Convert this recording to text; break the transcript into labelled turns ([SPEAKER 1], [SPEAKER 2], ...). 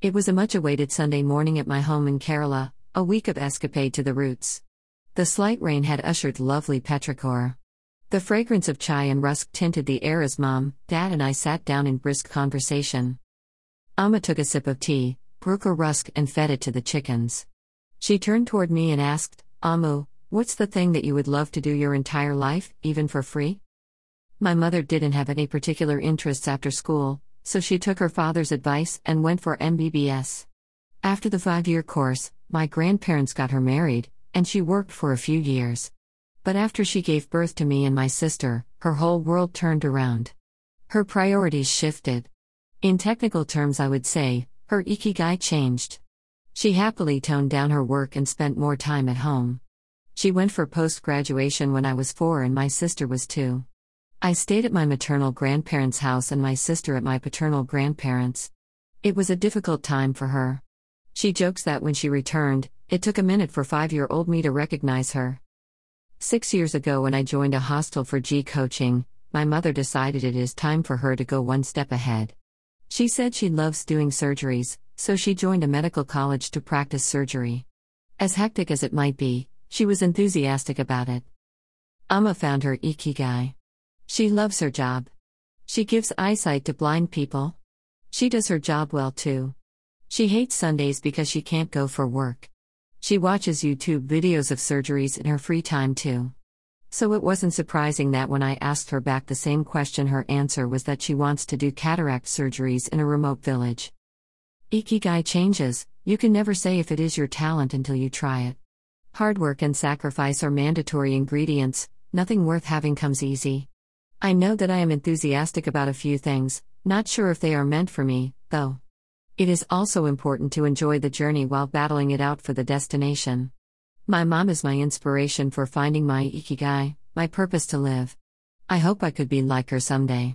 [SPEAKER 1] It was a much awaited Sunday morning at my home in Kerala, a week of escapade to the roots. The slight rain had ushered lovely petrichor. The fragrance of chai and rusk tinted the air as mom, dad, and I sat down in brisk conversation. Amma took a sip of tea, broke a rusk, and fed it to the chickens. She turned toward me and asked, Amu, what's the thing that you would love to do your entire life, even for free? My mother didn't have any particular interests after school, so she took her father's advice and went for MBBS. After the five year course, my grandparents got her married, and she worked for a few years. But after she gave birth to me and my sister, her whole world turned around. Her priorities shifted. In technical terms, I would say, her ikigai changed. She happily toned down her work and spent more time at home. She went for post graduation when I was four and my sister was two. I stayed at my maternal grandparents' house and my sister at my paternal grandparents'. It was a difficult time for her. She jokes that when she returned, it took a minute for five year old me to recognize her. Six years ago, when I joined a hostel for JEE coaching, my mother decided it is time for her to go one step ahead. She said she loves doing surgeries, so she joined a medical college to practice surgery. As hectic as it might be, she was enthusiastic about it. Amma found her ikigai. She loves her job. She gives eyesight to blind people. She does her job well too. She hates Sundays because she can't go for work. She watches YouTube videos of surgeries in her free time too. So it wasn't surprising that when I asked her back the same question, her answer was that she wants to do cataract surgeries in a remote village. Ikigai changes, you can never say if it is your talent until you try it. Hard work and sacrifice are mandatory ingredients, nothing worth having comes easy. I know that I am enthusiastic about a few things, not sure if they are meant for me, though. It is also important to enjoy the journey while battling it out for the destination. My mom is my inspiration for finding my ikigai, my purpose to live. I hope I could be like her someday.